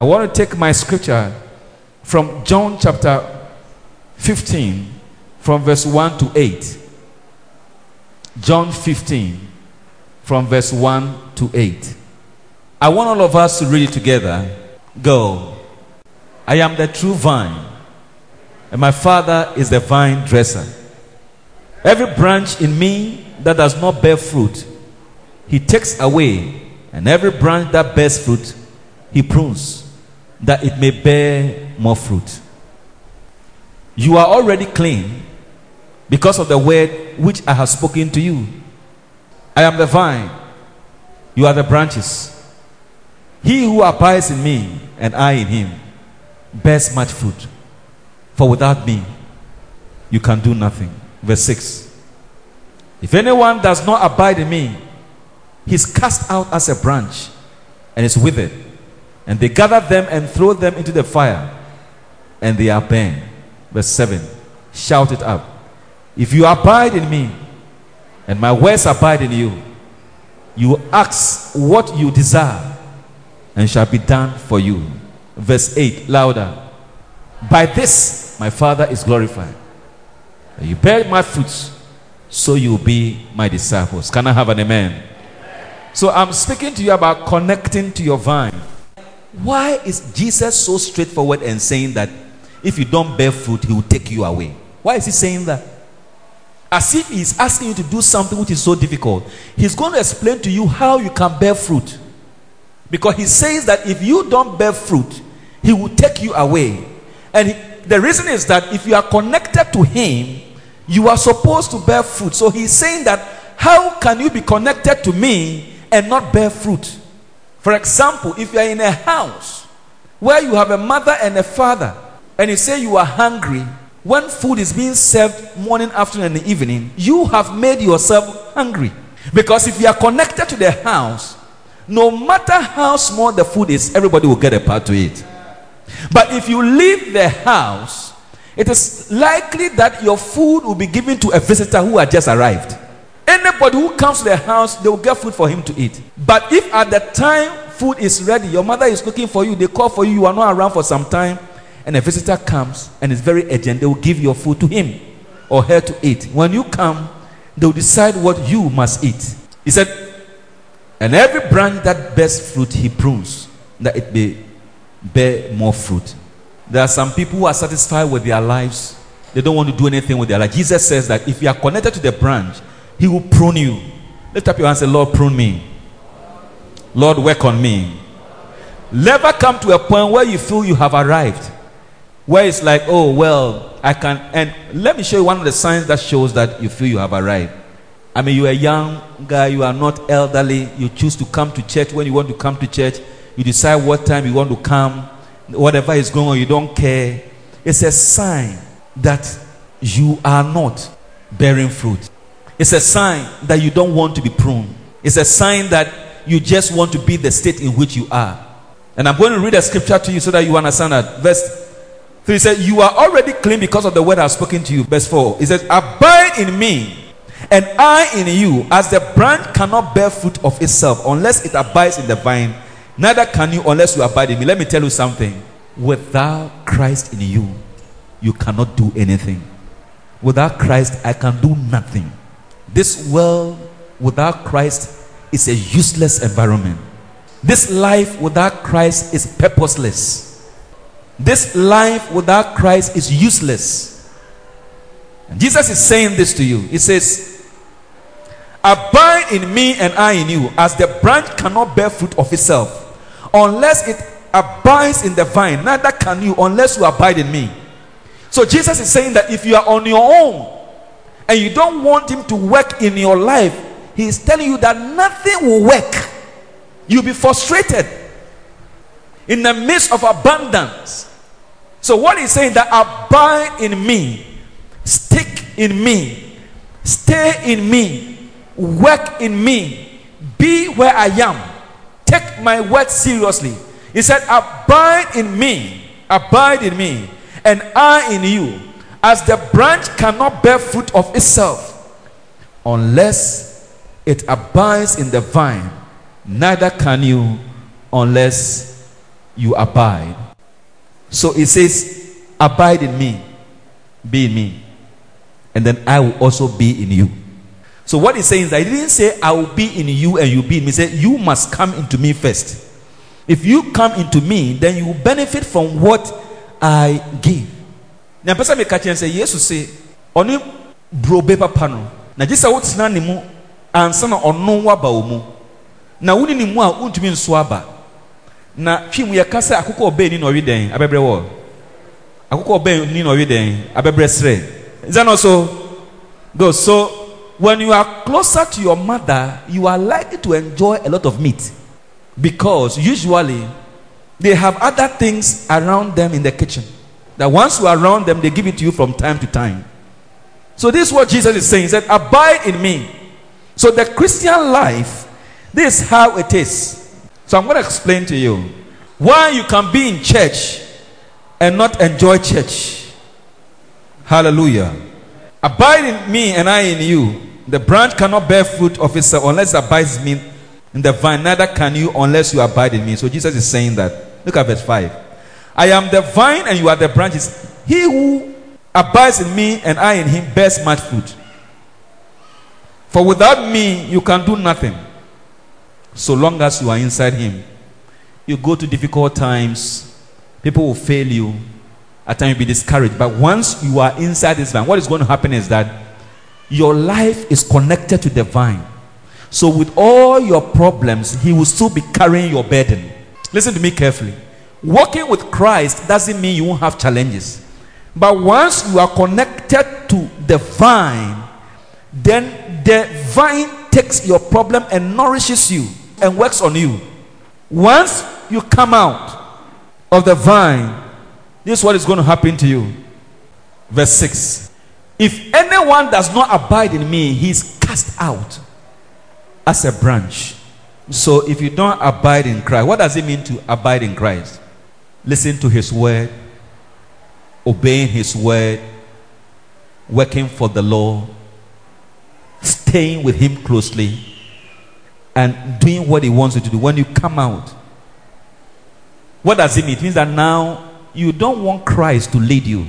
I want to take my scripture from John chapter 15, from verse 1 to 8. John 15, from verse 1 to 8. I want all of us to read it together. Go. I am the true vine, and my Father is the vine dresser. Every branch in me that does not bear fruit, he takes away, and every branch that bears fruit, he prunes, that it may bear more fruit. You are already clean because of the word which I have spoken to you. I am the vine, you are the branches. He who abides in me and I in him bears much fruit. For without me, you can do nothing. Verse 6 If anyone does not abide in me, he is cast out as a branch and is withered. And they gather them and throw them into the fire, and they are burned. Verse 7 Shout it up. If you abide in me, and my words abide in you, you ask what you desire, and shall be done for you. Verse 8 Louder. By this my Father is glorified. You bear my fruits, so you will be my disciples. Can I have an amen? So I'm speaking to you about connecting to your vine. Why is Jesus so straightforward and saying that if you don't bear fruit, he will take you away? Why is he saying that? As if he's asking you to do something which is so difficult. He's going to explain to you how you can bear fruit. Because he says that if you don't bear fruit, he will take you away. And he- the reason is that if you are connected to him, you are supposed to bear fruit. So he's saying that how can you be connected to me and not bear fruit? For example, if you are in a house where you have a mother and a father, and you say you are hungry, when food is being served morning, afternoon, and evening, you have made yourself hungry. Because if you are connected to the house, no matter how small the food is, everybody will get a part to it. But if you leave the house, it is likely that your food will be given to a visitor who had just arrived. Anybody who comes to the house, they will get food for him to eat. But if at the time food is ready, your mother is looking for you, they call for you, you are not around for some time, and a visitor comes and it's very urgent, they will give your food to him or her to eat. When you come, they will decide what you must eat. He said, and every branch that bears fruit, he prunes, that it may bear more fruit. There are some people who are satisfied with their lives. They don't want to do anything with their life. Jesus says that if you are connected to the branch, he will prune you. Lift up your hands and say, Lord, prune me. Lord, work on me. Never come to a point where you feel you have arrived. Where it's like, oh, well, I can. And let me show you one of the signs that shows that you feel you have arrived. I mean, you're a young guy, you are not elderly, you choose to come to church when you want to come to church, you decide what time you want to come, whatever is going on, you don't care. It's a sign that you are not bearing fruit. It's a sign that you don't want to be pruned. It's a sign that you just want to be the state in which you are. And I'm going to read a scripture to you so that you understand that. Verse 3 says, You are already clean because of the word I've spoken to you. Verse 4 it says, Abide in me, and I in you, as the branch cannot bear fruit of itself unless it abides in the vine, neither can you unless you abide in me. Let me tell you something. Without Christ in you, you cannot do anything. Without Christ, I can do nothing. This world without Christ is a useless environment. This life without Christ is purposeless. This life without Christ is useless. And Jesus is saying this to you. He says, Abide in me and I in you, as the branch cannot bear fruit of itself, unless it abides in the vine, neither can you unless you abide in me. So Jesus is saying that if you are on your own and you don't want him to work in your life, he is telling you that nothing will work. You'll be frustrated in the midst of abundance. So what he's saying that abide in me, stick in me, stay in me, work in me, be where I am. Take my word seriously. He said, Abide in me, abide in me, and I in you, as the branch cannot bear fruit of itself unless it abides in the vine, neither can you unless you abide. So it says, Abide in me, be in me, and then I will also be in you. So what he's saying is that he didn't say, I will be in you and you be in me. He said, You must come into me first. If you come into me, then you will benefit from what I give. Now, person may catch and say, Yes, you say, only bro papa no. Na gye sɛ wotena ne mu ansa na ɔno waba wo mu. Na wone ne mu a wontumi nso aba. Na twi mu yɛka sɛ akokɔ ɔbɛn ni na ɔwe dɛn abɛbrɛ wɔ. Akokɔ ɔbɛn ni na ɔwe dɛn abɛbrɛ. Is that so? Go. So when you are closer to your mother, you are likely to enjoy a lot of meat because usually they have other things around them in the kitchen. That once you are around them, they give it to you from time to time. So, this is what Jesus is saying. He said, Abide in me. So, the Christian life, this is how it is. So, I'm going to explain to you why you can be in church and not enjoy church. Hallelujah. Abide in me and I in you. The branch cannot bear fruit of itself unless it abides me in the vine. Neither can you unless you abide in me. So Jesus is saying that. Look at verse 5. I am the vine and you are the branches. He who abides in me and I in him bears much fruit. For without me you can do nothing. So long as you are inside him, you go to difficult times, people will fail you, at times you'll be discouraged. But once you are inside this vine, what is going to happen is that your life is connected to the vine. So, with all your problems, He will still be carrying your burden. Listen to me carefully. Walking with Christ doesn't mean you won't have challenges. But once you are connected to the vine, then the vine takes your problem and nourishes you and works on you. Once you come out of the vine, this is what is going to happen to you. Verse 6 If anyone does not abide in me, he is cast out as a branch. So if you don't abide in Christ, what does it mean to abide in Christ? Listen to his word, obeying his word, working for the law, staying with him closely, and doing what he wants you to do. When you come out, what does it mean? It means that now you don't want Christ to lead you.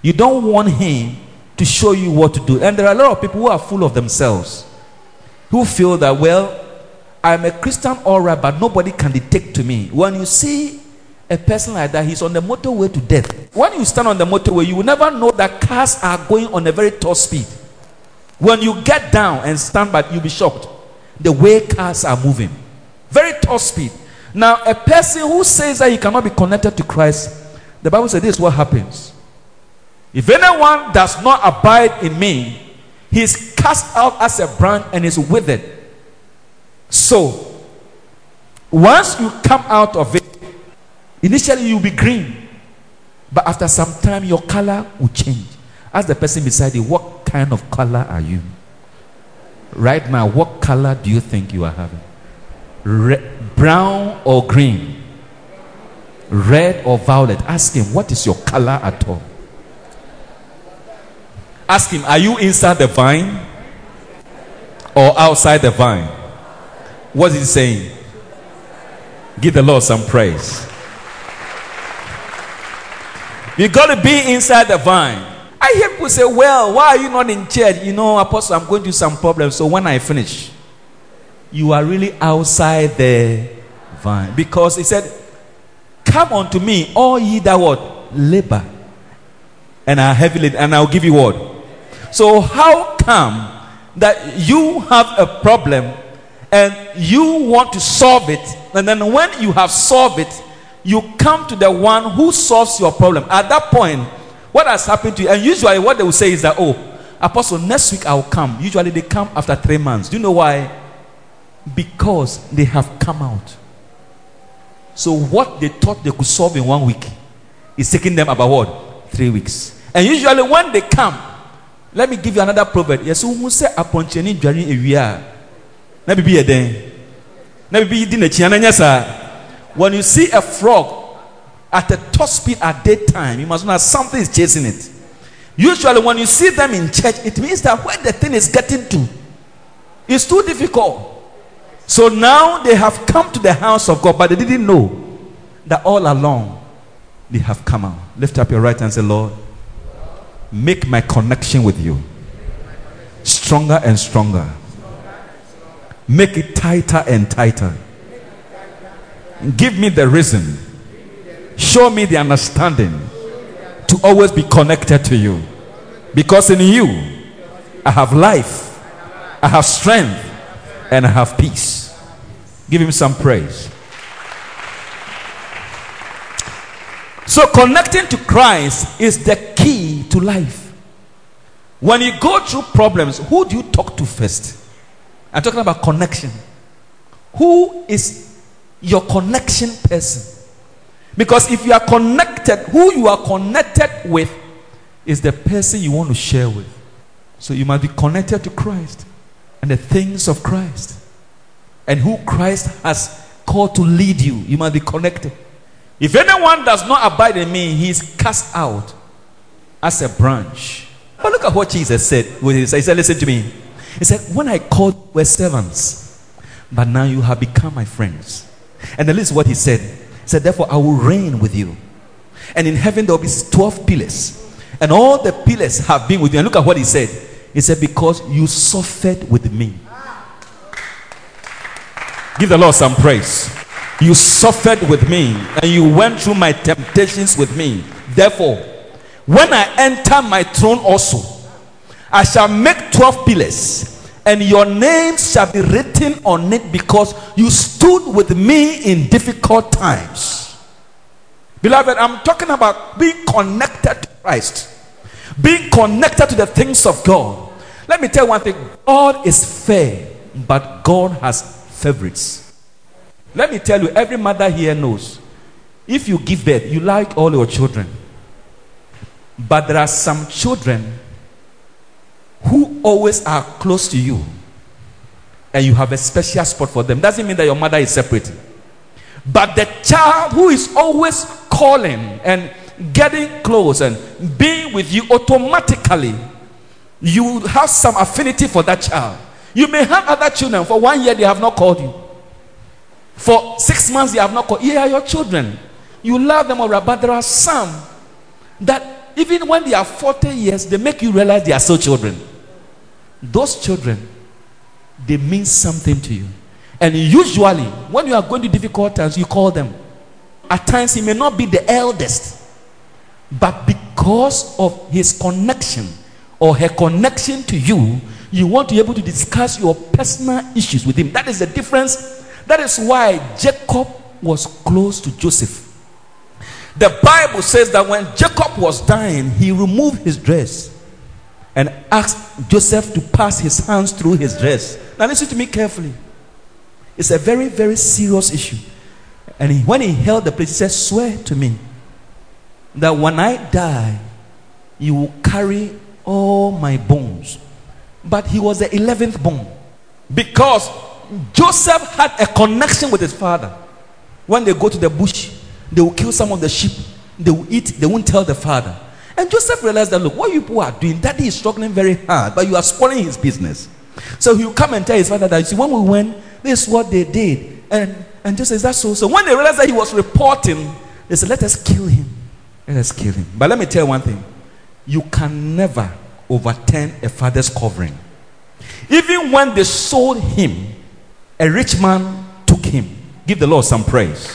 You don't want him to show you what to do. And there are a lot of people who are full of themselves who feel that, well, I'm a Christian, all right, but nobody can dictate to me. When you see a person like that, he's on the motorway to death. When you stand on the motorway, you will never know that cars are going on a very top speed. When you get down and stand back, you'll be shocked. The way cars are moving. Very top speed. Now, a person who says that he cannot be connected to Christ, the Bible says this is what happens. If anyone does not abide in me, he is cast out as a branch and is withered. So, once you come out of it, initially you'll be green, but after some time, your color will change. Ask the person beside you, what kind of color are you? Right now, what color do you think you are having? Red, brown or green? Red or violet? Ask him, what is your color at all? Ask him, are you inside the vine or outside the vine? What is he saying? Give the Lord some praise. You got to be inside the vine. I hear people say, Well, why are you not in church? You know, Apostle, I'm going through some problems. So when I finish, you are really outside the vine. Because he said, Come unto me, all ye that what? Labor. And are laden, and I'll give you what? So how come that you have a problem and you want to solve it, and then when you have solved it, you come to the one who solves your problem. At that point, what has happened to you? And usually, what they will say is that, oh, Apostle, next week I'll come. Usually, they come after three months. Do you know why? Because they have come out. So, what they thought they could solve in one week is taking them about what? Three weeks. And usually, when they come, let me give you another proverb. Yes, who say aponcheni dwari ewia. Na bibi eden. Na bibi di na chiana nyasa. When you see a frog at a top speed at daytime, you must know something is chasing it. Usually, when you see them in church, it means that where the thing is getting to is too difficult. So now they have come to the house of God, but they didn't know that all along they have come out. Lift up your right hand and say, Lord, make my connection with you stronger and stronger. Make it tighter and tighter. Give me the reason. Show me the understanding to always be connected to you. Because in you, I have life, I have strength, and I have peace. Give him some praise. So, connecting to Christ is the key to life. When you go through problems, who do you talk to first? I'm talking about connection. Who is your connection person? Because if you are connected, who you are connected with is the person you want to share with. So you must be connected to Christ and the things of Christ and who Christ has called to lead you. You must be connected. If anyone does not abide in me, he is cast out as a branch. But look at what Jesus said. He said, Listen to me. He said, When I called were servants, but now you have become my friends. And then listen what he said. He said, Therefore, I will reign with you. And in heaven there will be 12 pillars. And all the pillars have been with you. And look at what he said. He said, Because you suffered with me. Give the Lord some praise. You suffered with me and you went through my temptations with me. Therefore, when I enter my throne also, I shall make 12 pillars, and your name shall be written on it because you stood with me in difficult times. Beloved, I'm talking about being connected to Christ, being connected to the things of God. Let me tell you one thing God is fair, but God has favorites. Let me tell you, every mother here knows if you give birth, you like all your children. But there are some children who always are close to you and you have a special spot for them. Doesn't mean that your mother is separate. But the child who is always calling and getting close and being with you automatically, you have some affinity for that child. You may have other children for one year, they have not called you. For six months, they have not called. You. are your children. You love them, alright, but there are some that even when they are 40 years, they make you realize they are still children. Those children, they mean something to you. And usually, when you are going to difficult times, you call them. At times, he may not be the eldest, but because of his connection or her connection to you, you want to be able to discuss your personal issues with him. That is the difference that is why Jacob was close to Joseph. The Bible says that when Jacob was dying, he removed his dress and asked Joseph to pass his hands through his dress. Now, listen to me carefully. It's a very, very serious issue. And he, when he held the place, he said, Swear to me that when I die, you will carry all my bones. But he was the 11th bone because Joseph had a connection with his father. When they go to the bush, they will kill some of the sheep. They will eat. They won't tell the father. And Joseph realized that look, what you people are doing, daddy is struggling very hard, but you are spoiling his business. So he will come and tell his father that you see, when we went, this is what they did. And and Joseph is that so? So when they realized that he was reporting, they said, Let us kill him. Let us kill him. But let me tell you one thing. You can never overturn a father's covering. Even when they sold him, a rich man took him. Give the Lord some praise.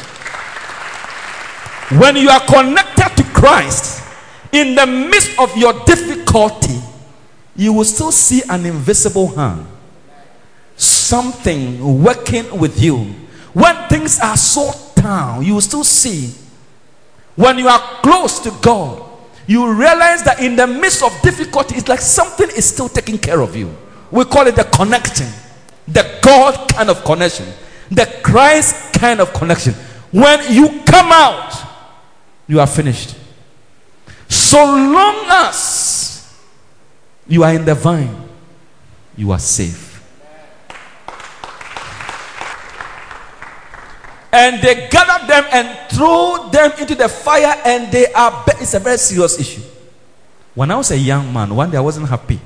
When you are connected to Christ, in the midst of your difficulty, you will still see an invisible hand. Something working with you. When things are so down, you will still see. When you are close to God, you realize that in the midst of difficulty, it's like something is still taking care of you. We call it the connecting the God kind of connection, the Christ kind of connection. When you come out, you are finished. So long as you are in the vine, you are safe. And they gather them and throw them into the fire, and they are. Be- it's a very serious issue. When I was a young man, one day I wasn't happy.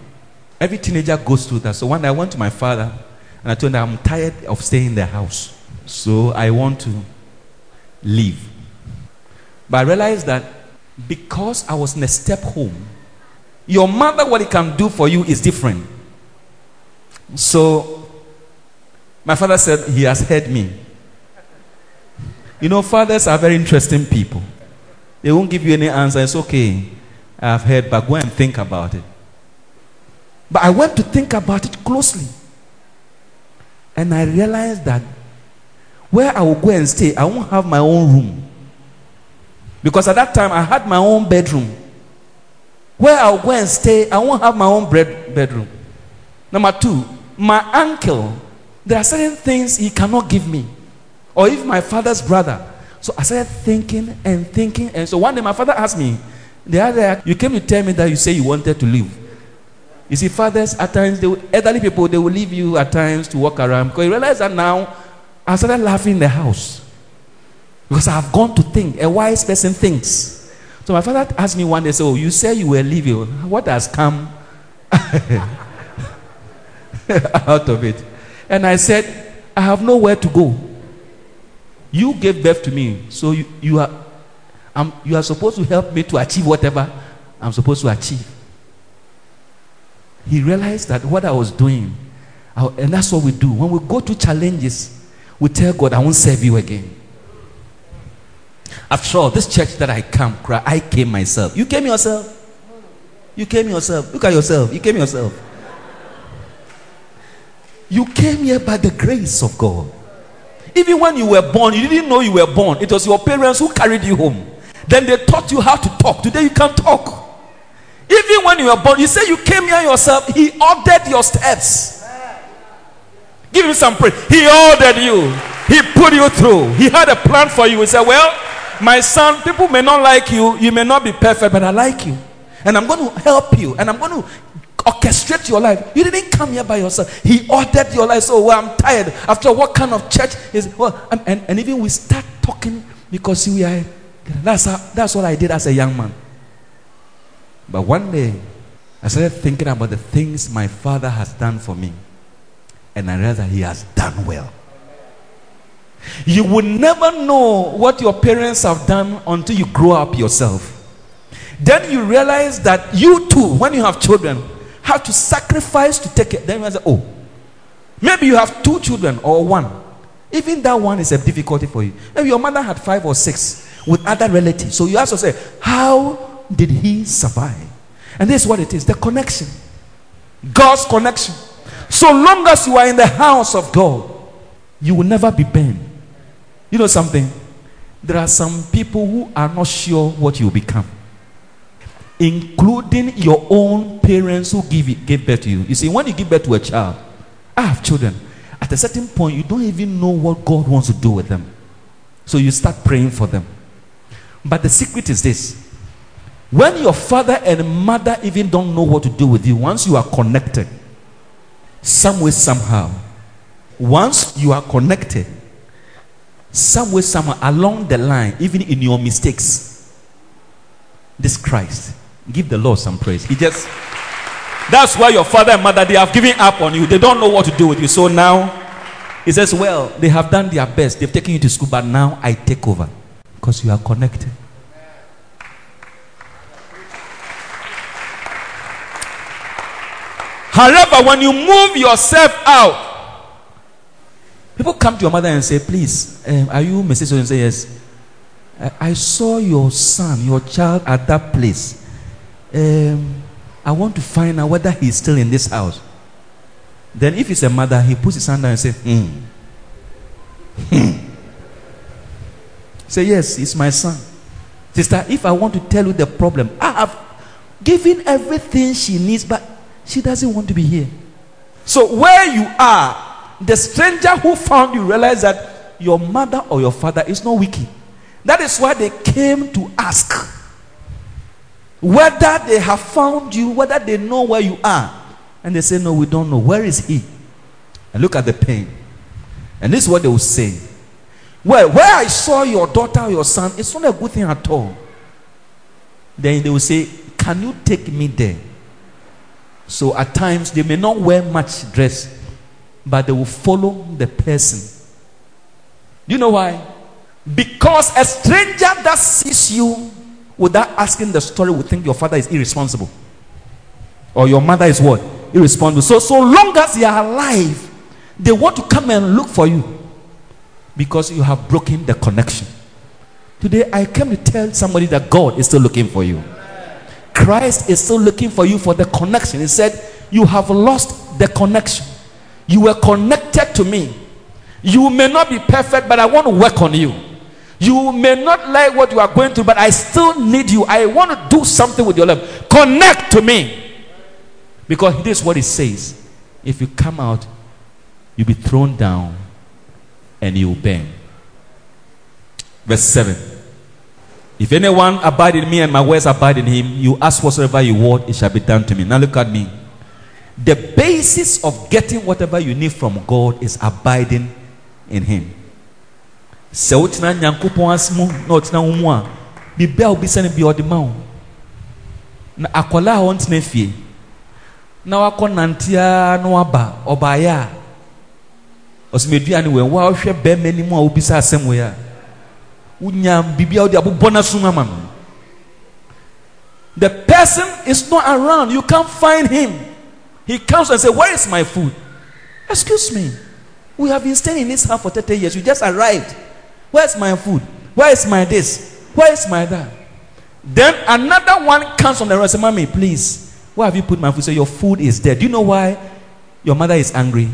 Every teenager goes through that. So one day I went to my father and I told him I'm tired of staying in the house. So I want to leave. But I realized that because I was in a step home, your mother, what it can do for you is different. So, my father said, He has heard me. You know, fathers are very interesting people. They won't give you any answer. It's okay. I've heard, but go and think about it. But I went to think about it closely. And I realized that where I will go and stay, I won't have my own room. Because at that time, I had my own bedroom. Where I'll go and stay, I won't have my own bed- bedroom. Number two, my uncle, there are certain things he cannot give me. Or even my father's brother. So I started thinking and thinking. And so one day my father asked me, the other you came to tell me that you say you wanted to leave. You see, fathers at times, they will, elderly people, they will leave you at times to walk around because you realize that now I started laughing in the house because I have gone to think. A wise person thinks. So my father asked me one day, "So you say you were leaving? What has come out of it?" And I said, "I have nowhere to go. You gave birth to me, so you, you are I'm, you are supposed to help me to achieve whatever I'm supposed to achieve." He realized that what I was doing, I- and that's what we do when we go to challenges. We tell God, "I won't serve you again." After all, this church that I come, cry, I came myself. You came yourself. You came yourself. Look at yourself. You came yourself. You came here by the grace of God. Even when you were born, you didn't know you were born. It was your parents who carried you home. Then they taught you how to talk. Today you can talk. Even when you were born, you say you came here yourself. He ordered your steps. Give him some praise. He ordered you. He put you through. He had a plan for you. He said, Well, my son, people may not like you. You may not be perfect, but I like you. And I'm going to help you. And I'm going to orchestrate your life. You didn't come here by yourself. He ordered your life. So, well, I'm tired. After what kind of church is well? And, and, even we start talking because we are. That's how, that's what I did as a young man. But one day, I started thinking about the things my father has done for me. And I realized that he has done well. You will never know what your parents have done until you grow up yourself. Then you realize that you too, when you have children, have to sacrifice to take it. Then you say, oh, maybe you have two children or one. Even that one is a difficulty for you. Maybe your mother had five or six with other relatives. So you also say, how did he survive? And this is what it is the connection. God's connection. So long as you are in the house of God, you will never be burned. You know something? There are some people who are not sure what you become, including your own parents who give it, gave birth to you. You see, when you give birth to a child, I have children. At a certain point, you don't even know what God wants to do with them. So you start praying for them. But the secret is this when your father and mother even don't know what to do with you, once you are connected, some way, somehow, once you are connected, some somewhere along the line, even in your mistakes, this Christ, give the Lord some praise. He just, that's why your father and mother, they have given up on you. They don't know what to do with you. So now, he says, Well, they have done their best. They've taken you to school, but now I take over because you are connected. However, when you move yourself out, people come to your mother and say, Please, um, are you Mrs. So and say, Yes. I, I saw your son, your child at that place. Um, I want to find out whether he's still in this house. Then, if it's a mother, he puts his hand down and says, Hmm. Hmm. Say, Yes, it's my son. Sister, if I want to tell you the problem, I have given everything she needs, but she doesn't want to be here. So, where you are, the stranger who found you realized that your mother or your father is not wicked. That is why they came to ask whether they have found you, whether they know where you are. And they say, No, we don't know. Where is he? And look at the pain. And this is what they will say. Well, where I saw your daughter or your son, it's not a good thing at all. Then they will say, Can you take me there? So at times they may not wear much dress, but they will follow the person. You know why? Because a stranger that sees you without asking the story will think your father is irresponsible. Or your mother is what? Irresponsible. So, so long as they are alive, they want to come and look for you because you have broken the connection. Today, I came to tell somebody that God is still looking for you. Christ is still looking for you for the connection. He said, You have lost the connection. You were connected to me. You may not be perfect, but I want to work on you. You may not like what you are going through, but I still need you. I want to do something with your life. Connect to me. Because this is what it says. If you come out, you'll be thrown down and you'll burn. Verse 7. If anyone abide in me and my words abide in him, you ask whatsoever you want, it shall be done to me. Now look at me. The basis of getting whatever you need from God is abiding in him. Sɛ wotena nyankopɔn ase mu na ɔtena wo mu a biribi a wobisa no bi ɔde ma wo. Na akwadaa a ɔntena fie na wakɔ nantea na waba ɔbaeɛ a ɔsɛmɛdua ne wɛn wo a wohwɛ bɛrima anim a wobisa asɛm wei a wonya biribi a wode abobɔ no som ama no the person is not around you can't find him he comes and says, where is my food excuse me we have been staying in this house for 30 years you just arrived Where's my food? Where is my this? Where is my that? Then another one comes on the road and says, Mommy, please, where have you put my food? So your food is there. Do you know why your mother is angry?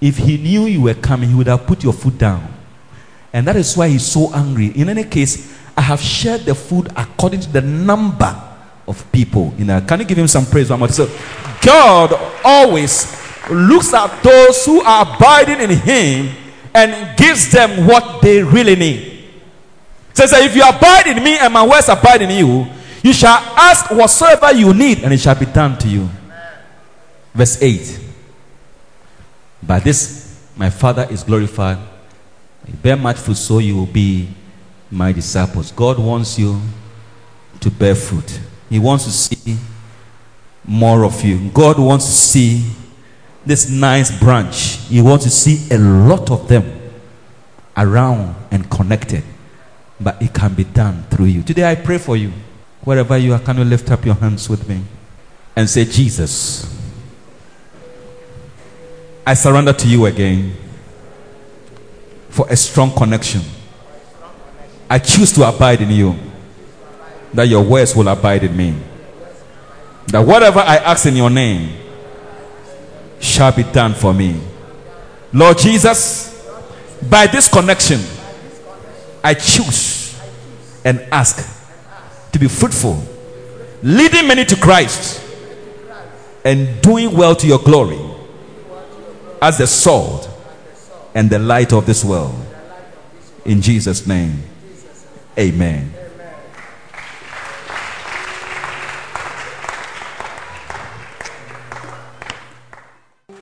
If he knew you were coming, he would have put your food down. And that is why he's so angry. In any case, I have shared the food according to the number of people. You know, can you give him some praise? one more So God always looks at those who are abiding in him and gives them what they really need. Says that if you abide in me and my words abide in you, you shall ask whatsoever you need and it shall be done to you. Verse 8. By this my Father is glorified. You bear much fruit, so you will be my disciples. God wants you to bear fruit. He wants to see more of you. God wants to see this nice branch, you want to see a lot of them around and connected. But it can be done through you. Today I pray for you. Wherever you are, can you lift up your hands with me and say, Jesus, I surrender to you again for a strong connection. I choose to abide in you, that your words will abide in me. That whatever I ask in your name, shall be done for me. Lord Jesus, by this connection, I choose and ask to be fruitful, leading many to Christ, and doing well to your glory as the salt and the light of this world. In Jesus' name, amen.